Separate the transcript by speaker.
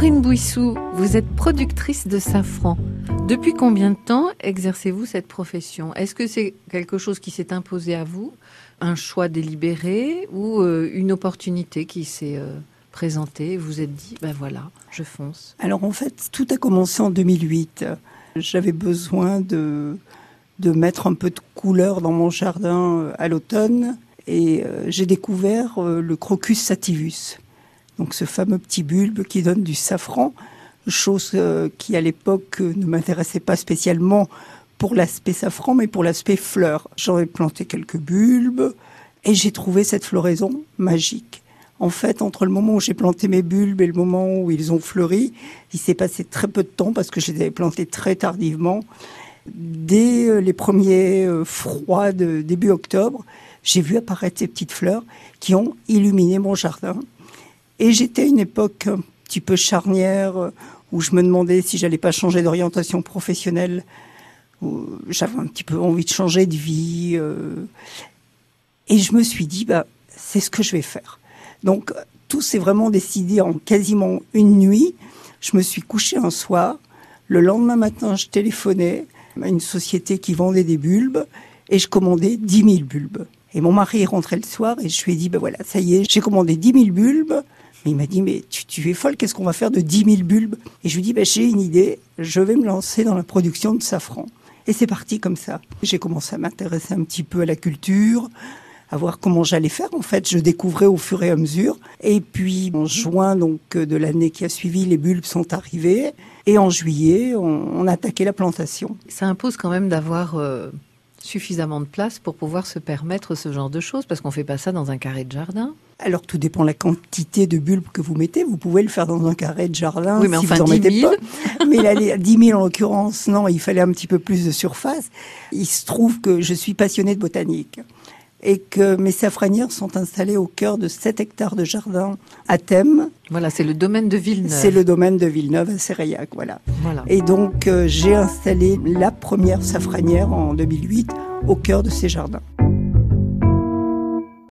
Speaker 1: Laurine Bouissou, vous êtes productrice de safran. Depuis combien de temps exercez-vous cette profession? Est-ce que c'est quelque chose qui s'est imposé à vous, un choix délibéré ou euh, une opportunité qui s'est euh, présentée Vous êtes dit, ben voilà, je fonce?
Speaker 2: Alors en fait, tout a commencé en 2008. J'avais besoin de, de mettre un peu de couleur dans mon jardin euh, à l'automne et j'ai découvert le crocus sativus donc ce fameux petit bulbe qui donne du safran, chose euh, qui à l'époque euh, ne m'intéressait pas spécialement pour l'aspect safran, mais pour l'aspect fleur. Ai planté quelques bulbes et j'ai trouvé cette floraison magique. En fait, entre le moment où j'ai planté mes bulbes et le moment où ils ont fleuri, il s'est passé très peu de temps parce que je les avais plantés très tardivement. Dès euh, les premiers froids de début octobre, j'ai vu apparaître ces petites fleurs qui ont illuminé mon jardin. Et j'étais à une époque un petit peu charnière euh, où je me demandais si j'allais pas changer d'orientation professionnelle. J'avais un petit peu envie de changer de vie. Euh. Et je me suis dit, bah, c'est ce que je vais faire. Donc, tout s'est vraiment décidé en quasiment une nuit. Je me suis couché un soir. Le lendemain matin, je téléphonais à une société qui vendait des bulbes et je commandais 10 000 bulbes. Et mon mari est rentré le soir et je lui ai dit, ben voilà, ça y est, j'ai commandé 10 000 bulbes il m'a dit, mais tu, es folle, qu'est-ce qu'on va faire de 10 000 bulbes? Et je lui dis, bah, j'ai une idée, je vais me lancer dans la production de safran. Et c'est parti comme ça. J'ai commencé à m'intéresser un petit peu à la culture, à voir comment j'allais faire. En fait, je découvrais au fur et à mesure. Et puis, en juin donc de l'année qui a suivi, les bulbes sont arrivés. Et en juillet, on, a attaqué la plantation.
Speaker 1: Ça impose quand même d'avoir euh, suffisamment de place pour pouvoir se permettre ce genre de choses, parce qu'on fait pas ça dans un carré de jardin.
Speaker 2: Alors tout dépend de la quantité de bulbes que vous mettez. Vous pouvez le faire dans un carré de jardin
Speaker 1: oui, mais
Speaker 2: si
Speaker 1: enfin,
Speaker 2: vous en
Speaker 1: 10
Speaker 2: mettez
Speaker 1: 000.
Speaker 2: pas. Mais là, les 10 000 en l'occurrence, non, il fallait un petit peu plus de surface. Il se trouve que je suis passionnée de botanique et que mes safranières sont installées au cœur de 7 hectares de jardin à thème.
Speaker 1: Voilà, c'est le domaine de Villeneuve.
Speaker 2: C'est le domaine de Villeneuve à Séréac, voilà.
Speaker 1: Voilà.
Speaker 2: Et donc euh, j'ai installé la première safranière en 2008 au cœur de ces jardins.